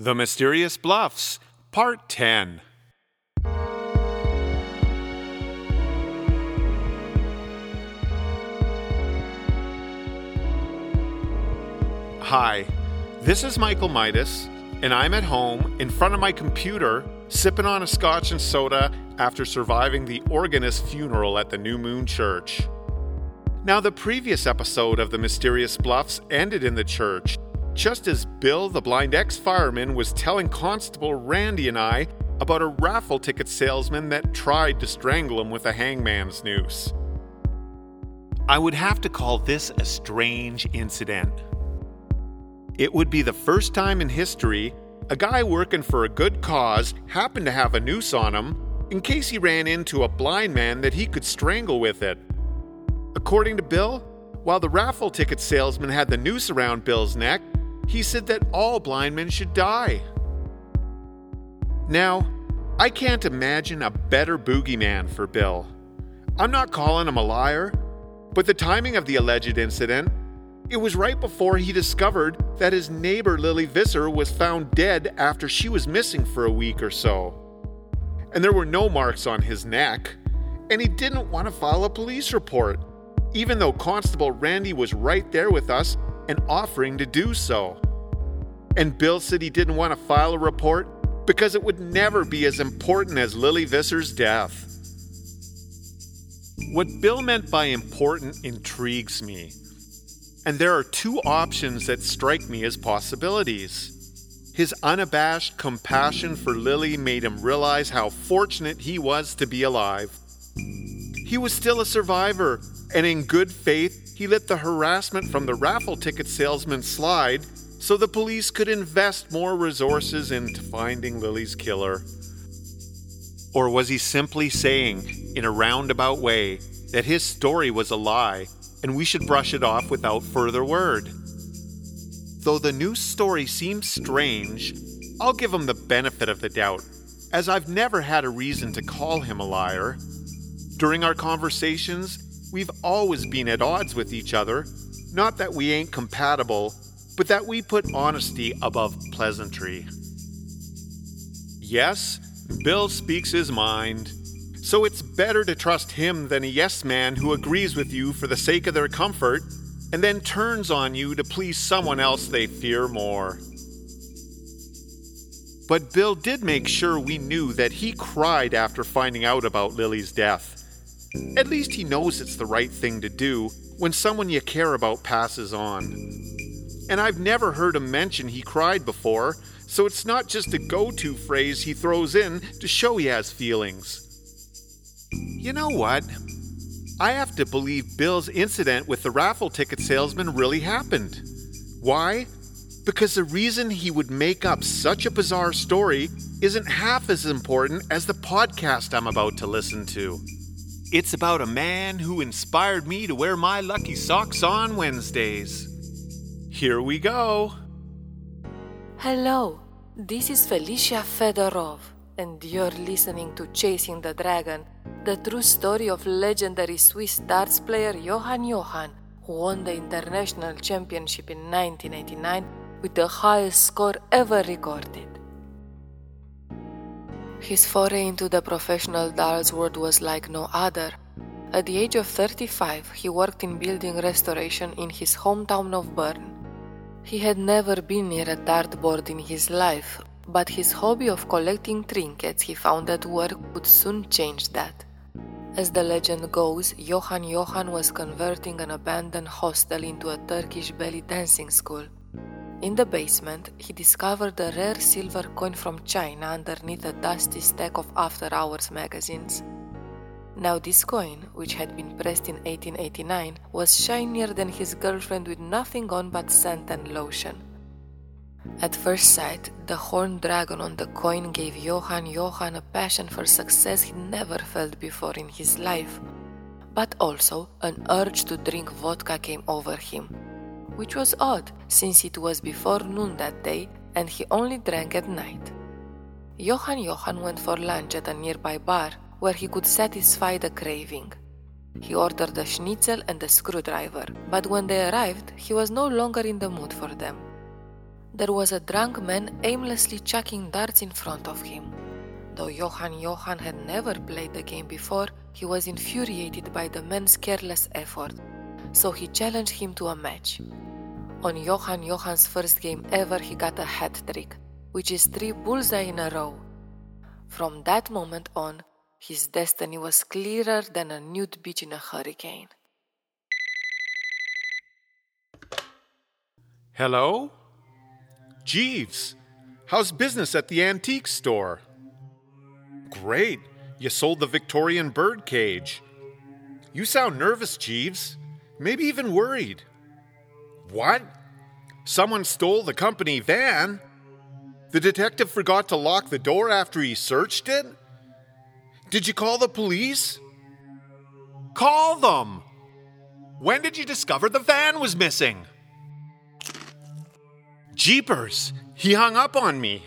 The Mysterious Bluffs, Part 10. Hi, this is Michael Midas, and I'm at home in front of my computer sipping on a scotch and soda after surviving the organist's funeral at the New Moon Church. Now, the previous episode of The Mysterious Bluffs ended in the church, just as Bill, the blind ex fireman, was telling Constable Randy and I about a raffle ticket salesman that tried to strangle him with a hangman's noose. I would have to call this a strange incident. It would be the first time in history a guy working for a good cause happened to have a noose on him in case he ran into a blind man that he could strangle with it. According to Bill, while the raffle ticket salesman had the noose around Bill's neck, he said that all blind men should die. Now, I can't imagine a better boogeyman for Bill. I'm not calling him a liar, but the timing of the alleged incident, it was right before he discovered that his neighbor Lily Visser was found dead after she was missing for a week or so. And there were no marks on his neck, and he didn't want to file a police report even though Constable Randy was right there with us and offering to do so. And Bill said he didn't want to file a report because it would never be as important as Lily Visser's death. What Bill meant by important intrigues me, and there are two options that strike me as possibilities. His unabashed compassion for Lily made him realize how fortunate he was to be alive. He was still a survivor and in good faith, he let the harassment from the raffle ticket salesman slide so the police could invest more resources into finding Lily's killer. Or was he simply saying, in a roundabout way, that his story was a lie and we should brush it off without further word? Though the news story seems strange, I'll give him the benefit of the doubt, as I've never had a reason to call him a liar. During our conversations, We've always been at odds with each other. Not that we ain't compatible, but that we put honesty above pleasantry. Yes, Bill speaks his mind. So it's better to trust him than a yes man who agrees with you for the sake of their comfort and then turns on you to please someone else they fear more. But Bill did make sure we knew that he cried after finding out about Lily's death. At least he knows it's the right thing to do when someone you care about passes on. And I've never heard him mention he cried before, so it's not just a go to phrase he throws in to show he has feelings. You know what? I have to believe Bill's incident with the raffle ticket salesman really happened. Why? Because the reason he would make up such a bizarre story isn't half as important as the podcast I'm about to listen to. It's about a man who inspired me to wear my lucky socks on Wednesdays. Here we go. Hello, this is Felicia Fedorov, and you're listening to Chasing the Dragon, the true story of legendary Swiss darts player Johann Johann, who won the international championship in 1989 with the highest score ever recorded. His foray into the professional darts world was like no other. At the age of 35, he worked in building restoration in his hometown of Bern. He had never been near a dartboard in his life, but his hobby of collecting trinkets he found at work would soon change that. As the legend goes, Johann Johann was converting an abandoned hostel into a Turkish belly dancing school. In the basement, he discovered a rare silver coin from China underneath a dusty stack of after hours magazines. Now, this coin, which had been pressed in 1889, was shinier than his girlfriend with nothing on but scent and lotion. At first sight, the horned dragon on the coin gave Johann Johann a passion for success he never felt before in his life. But also, an urge to drink vodka came over him which was odd since it was before noon that day and he only drank at night. Johann Johann went for lunch at a nearby bar where he could satisfy the craving. He ordered a schnitzel and a screwdriver, but when they arrived, he was no longer in the mood for them. there was a drunk man aimlessly chucking darts in front of him. Though Johann Johann had never played the game before, he was infuriated by the man's careless effort, so he challenged him to a match. On Johann Johann's first game ever, he got a hat trick, which is three bullseye in a row. From that moment on, his destiny was clearer than a nude beach in a hurricane. Hello? Jeeves, how's business at the antique store? Great, you sold the Victorian bird cage. You sound nervous, Jeeves. Maybe even worried. What? Someone stole the company van? The detective forgot to lock the door after he searched it? Did you call the police? Call them! When did you discover the van was missing? Jeepers, he hung up on me.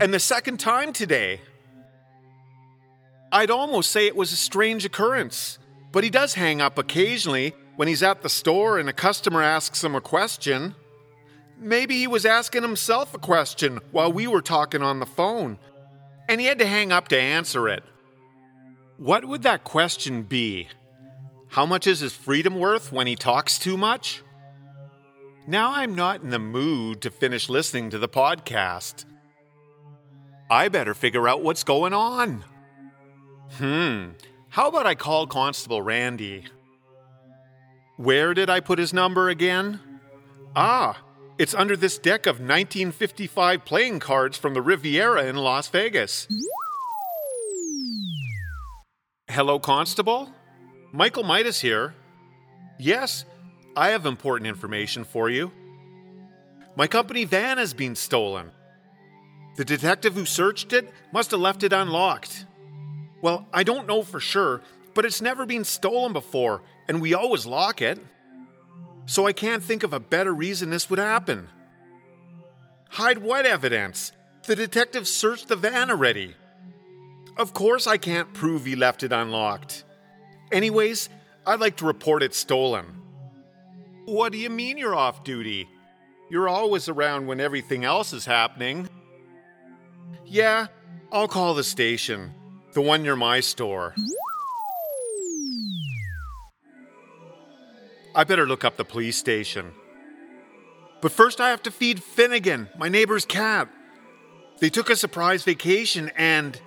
And the second time today. I'd almost say it was a strange occurrence, but he does hang up occasionally when he's at the store and a customer asks him a question. Maybe he was asking himself a question while we were talking on the phone, and he had to hang up to answer it. What would that question be? How much is his freedom worth when he talks too much? Now I'm not in the mood to finish listening to the podcast. I better figure out what's going on. Hmm, how about I call Constable Randy? Where did I put his number again? Ah, it's under this deck of 1955 playing cards from the Riviera in Las Vegas. Hello, Constable? Michael Midas here. Yes, I have important information for you. My company van has been stolen. The detective who searched it must have left it unlocked. Well, I don't know for sure, but it's never been stolen before, and we always lock it. So I can't think of a better reason this would happen. Hide what evidence? The detective searched the van already. Of course, I can't prove he left it unlocked. Anyways, I'd like to report it stolen. What do you mean you're off duty? You're always around when everything else is happening. Yeah, I'll call the station. The one near my store. I better look up the police station. But first, I have to feed Finnegan, my neighbor's cat. They took a surprise vacation and.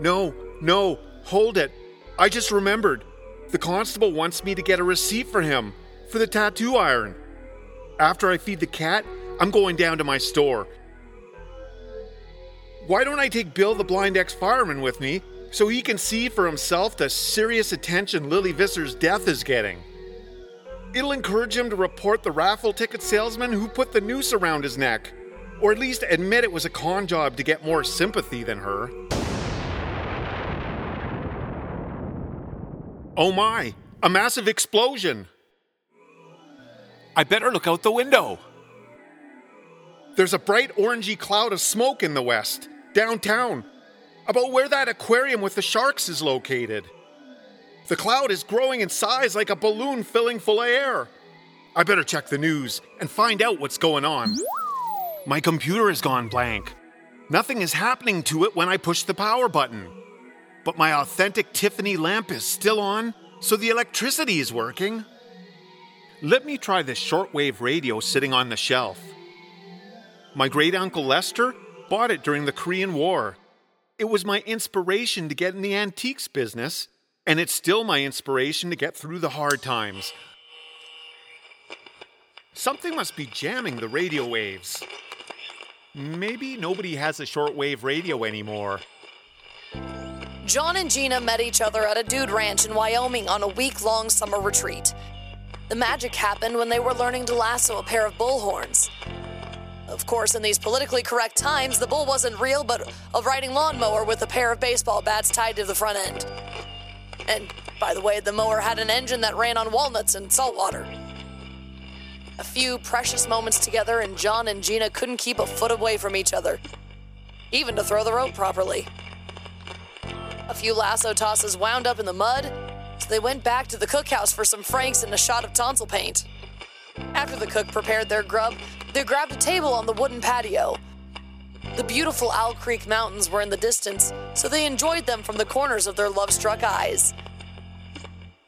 No, no, hold it. I just remembered. The constable wants me to get a receipt for him for the tattoo iron. After I feed the cat, I'm going down to my store. Why don't I take Bill the blind ex fireman with me so he can see for himself the serious attention Lily Visser's death is getting. It'll encourage him to report the raffle ticket salesman who put the noose around his neck, or at least admit it was a con job to get more sympathy than her. Oh my, a massive explosion! I better look out the window. There's a bright orangey cloud of smoke in the west, downtown, about where that aquarium with the sharks is located. The cloud is growing in size like a balloon filling full of air. I better check the news and find out what's going on. My computer has gone blank. Nothing is happening to it when I push the power button. But my authentic Tiffany lamp is still on, so the electricity is working. Let me try this shortwave radio sitting on the shelf. My great uncle Lester bought it during the Korean War it was my inspiration to get in the antiques business, and it's still my inspiration to get through the hard times. Something must be jamming the radio waves. Maybe nobody has a shortwave radio anymore. John and Gina met each other at a dude ranch in Wyoming on a week long summer retreat. The magic happened when they were learning to lasso a pair of bullhorns. Of course, in these politically correct times, the bull wasn't real, but a riding lawnmower with a pair of baseball bats tied to the front end. And by the way, the mower had an engine that ran on walnuts and salt water. A few precious moments together, and John and Gina couldn't keep a foot away from each other, even to throw the rope properly. A few lasso tosses wound up in the mud, so they went back to the cookhouse for some franks and a shot of tonsil paint. After the cook prepared their grub, They grabbed a table on the wooden patio. The beautiful Owl Creek Mountains were in the distance, so they enjoyed them from the corners of their love struck eyes.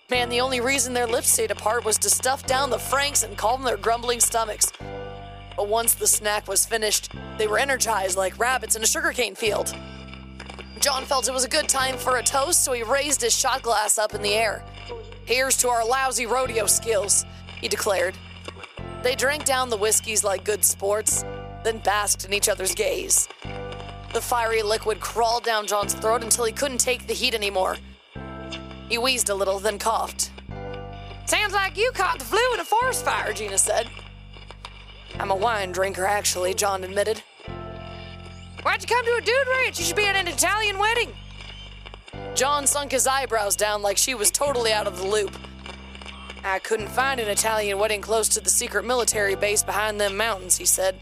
Man, the only reason their lips stayed apart was to stuff down the Franks and calm their grumbling stomachs. But once the snack was finished, they were energized like rabbits in a sugarcane field. John felt it was a good time for a toast, so he raised his shot glass up in the air. Here's to our lousy rodeo skills, he declared. They drank down the whiskeys like good sports, then basked in each other's gaze. The fiery liquid crawled down John's throat until he couldn't take the heat anymore. He wheezed a little, then coughed. Sounds like you caught the flu in a forest fire, Gina said. I'm a wine drinker, actually, John admitted. Why'd you come to a dude ranch? You should be at an Italian wedding. John sunk his eyebrows down like she was totally out of the loop. I couldn't find an Italian wedding close to the secret military base behind them mountains, he said.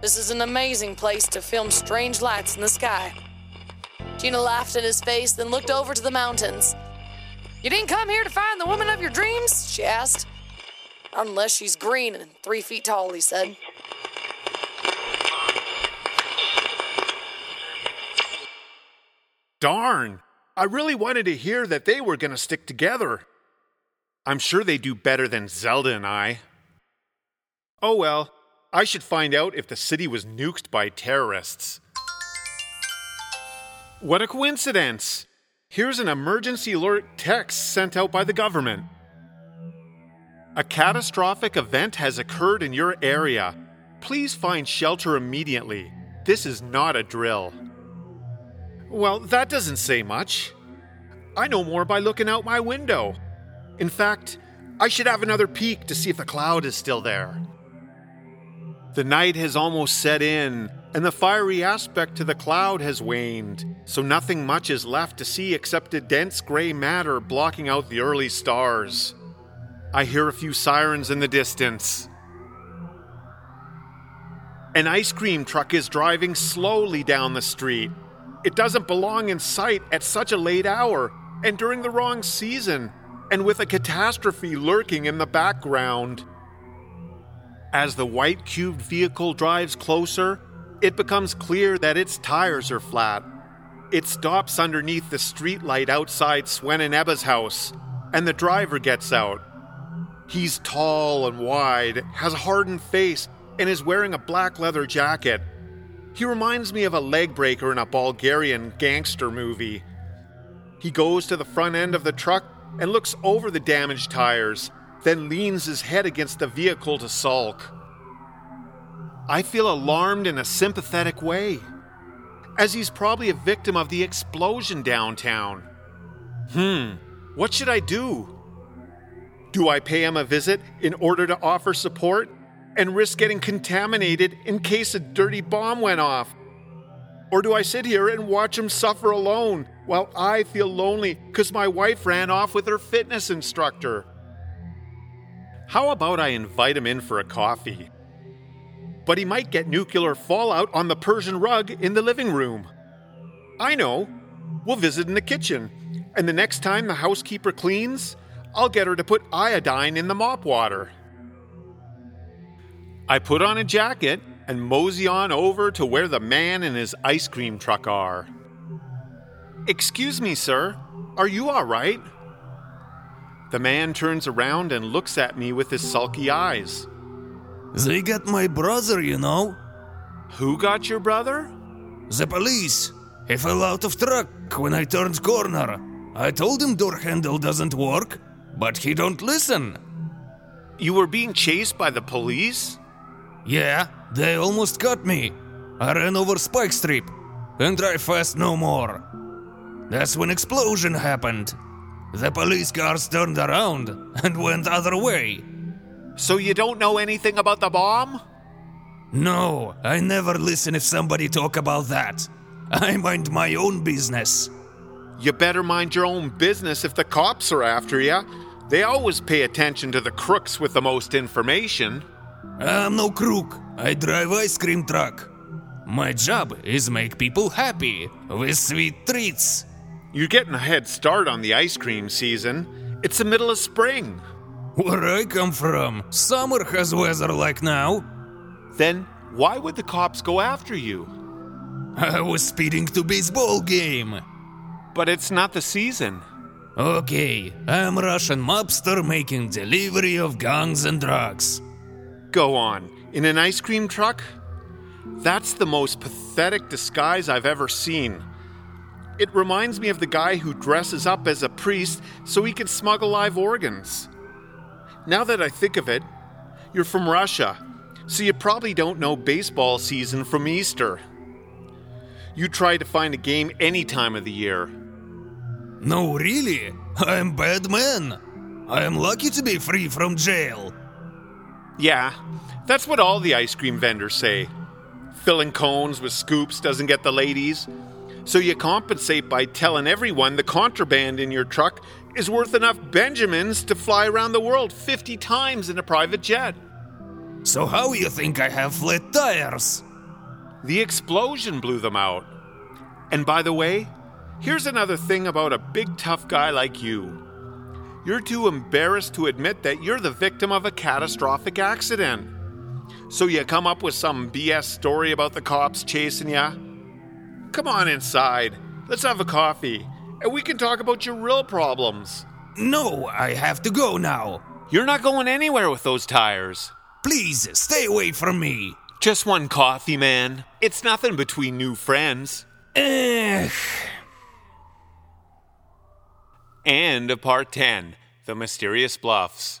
This is an amazing place to film strange lights in the sky. Gina laughed in his face, then looked over to the mountains. You didn't come here to find the woman of your dreams? she asked. Unless she's green and three feet tall, he said. Darn! I really wanted to hear that they were going to stick together. I'm sure they do better than Zelda and I. Oh well, I should find out if the city was nuked by terrorists. What a coincidence! Here's an emergency alert text sent out by the government. A catastrophic event has occurred in your area. Please find shelter immediately. This is not a drill. Well, that doesn't say much. I know more by looking out my window. In fact, I should have another peek to see if the cloud is still there. The night has almost set in, and the fiery aspect to the cloud has waned, so nothing much is left to see except a dense gray matter blocking out the early stars. I hear a few sirens in the distance. An ice cream truck is driving slowly down the street. It doesn't belong in sight at such a late hour and during the wrong season, and with a catastrophe lurking in the background. As the white cubed vehicle drives closer, it becomes clear that its tires are flat. It stops underneath the streetlight outside Swen and Ebba's house, and the driver gets out. He's tall and wide, has a hardened face, and is wearing a black leather jacket. He reminds me of a leg breaker in a Bulgarian gangster movie. He goes to the front end of the truck and looks over the damaged tires, then leans his head against the vehicle to sulk. I feel alarmed in a sympathetic way, as he's probably a victim of the explosion downtown. Hmm, what should I do? Do I pay him a visit in order to offer support and risk getting contaminated in case a dirty bomb went off? Or do I sit here and watch him suffer alone while I feel lonely because my wife ran off with her fitness instructor? How about I invite him in for a coffee? But he might get nuclear fallout on the Persian rug in the living room. I know. We'll visit in the kitchen, and the next time the housekeeper cleans, I'll get her to put iodine in the mop water. I put on a jacket and mosey on over to where the man and his ice cream truck are. Excuse me, sir. Are you all right? The man turns around and looks at me with his sulky eyes. They got my brother, you know. Who got your brother? The police. He fell out of truck when I turned corner. I told him door handle doesn't work, but he don't listen. You were being chased by the police? Yeah, they almost got me. I ran over Spike Strip and drive fast no more. That's when explosion happened. The police cars turned around and went other way. So you don't know anything about the bomb? No, I never listen if somebody talk about that. I mind my own business. You better mind your own business if the cops are after you. They always pay attention to the crooks with the most information. I'm no crook. I drive ice cream truck. My job is make people happy with sweet treats. You're getting a head start on the ice cream season. It's the middle of spring. Where I come from, summer has weather like now. Then why would the cops go after you? I was speeding to baseball game. But it's not the season. Okay, I'm Russian mobster making delivery of guns and drugs. Go on. In an ice cream truck? That's the most pathetic disguise I've ever seen. It reminds me of the guy who dresses up as a priest so he can smuggle live organs. Now that I think of it, you're from Russia, so you probably don't know baseball season from Easter. You try to find a game any time of the year. No, really? I'm bad man. I am lucky to be free from jail. Yeah, that's what all the ice cream vendors say. Filling cones with scoops doesn't get the ladies, so you compensate by telling everyone the contraband in your truck is worth enough Benjamins to fly around the world 50 times in a private jet. So how you think I have flat tires? The explosion blew them out. And by the way, here's another thing about a big tough guy like you. You're too embarrassed to admit that you're the victim of a catastrophic accident. So you come up with some BS story about the cops chasing ya? Come on inside. Let's have a coffee, and we can talk about your real problems. No, I have to go now. You're not going anywhere with those tires. Please stay away from me. Just one coffee, man. It's nothing between new friends. Ugh. Of part 10 The Mysterious Bluffs.